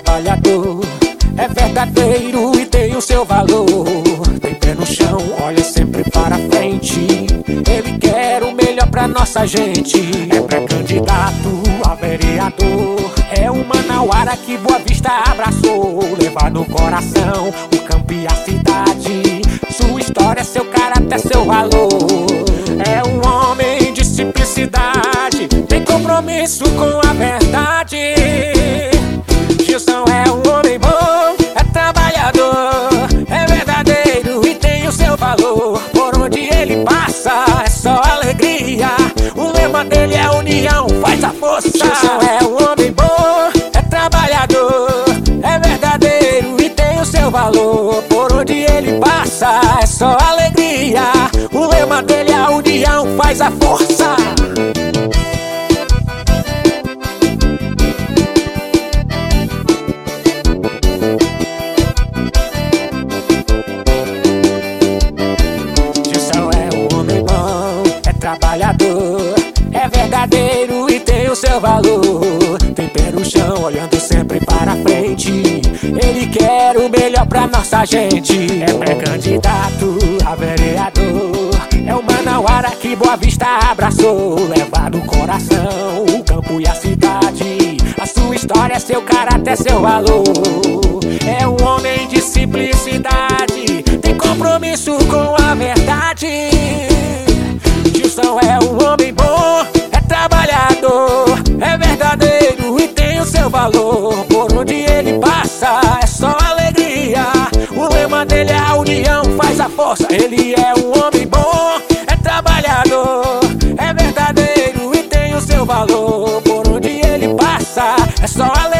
trabalhador, é verdadeiro e tem o seu valor. Tem pé no chão, olha sempre para frente. Ele quer o melhor pra nossa gente. É pré-candidato a vereador. É o Manauara que Boa Vista abraçou. Levar no coração o campo e a cidade. Sua história, seu caráter, seu valor. É um homem de simplicidade. Tem compromisso com a dele é união, faz a força. Gilson é um homem bom, é trabalhador, é verdadeiro e tem o seu valor. Por onde ele passa é só alegria. O lema dele é a união, faz a força. É é trabalhador, seu valor. Tem pé no chão, olhando sempre para frente. Ele quer o melhor pra nossa gente. É pré-candidato a vereador. É o Manauara que Boa Vista abraçou. Leva no coração o campo e a cidade. A sua história, seu caráter, seu valor. É um homem de simplicidade. Tem compromisso com a verdade. Gilson é um homem valor. Por onde ele passa é só alegria. O lema dele é a união faz a força. Ele é um homem bom, é trabalhador, é verdadeiro e tem o seu valor. Por onde ele passa é só alegria.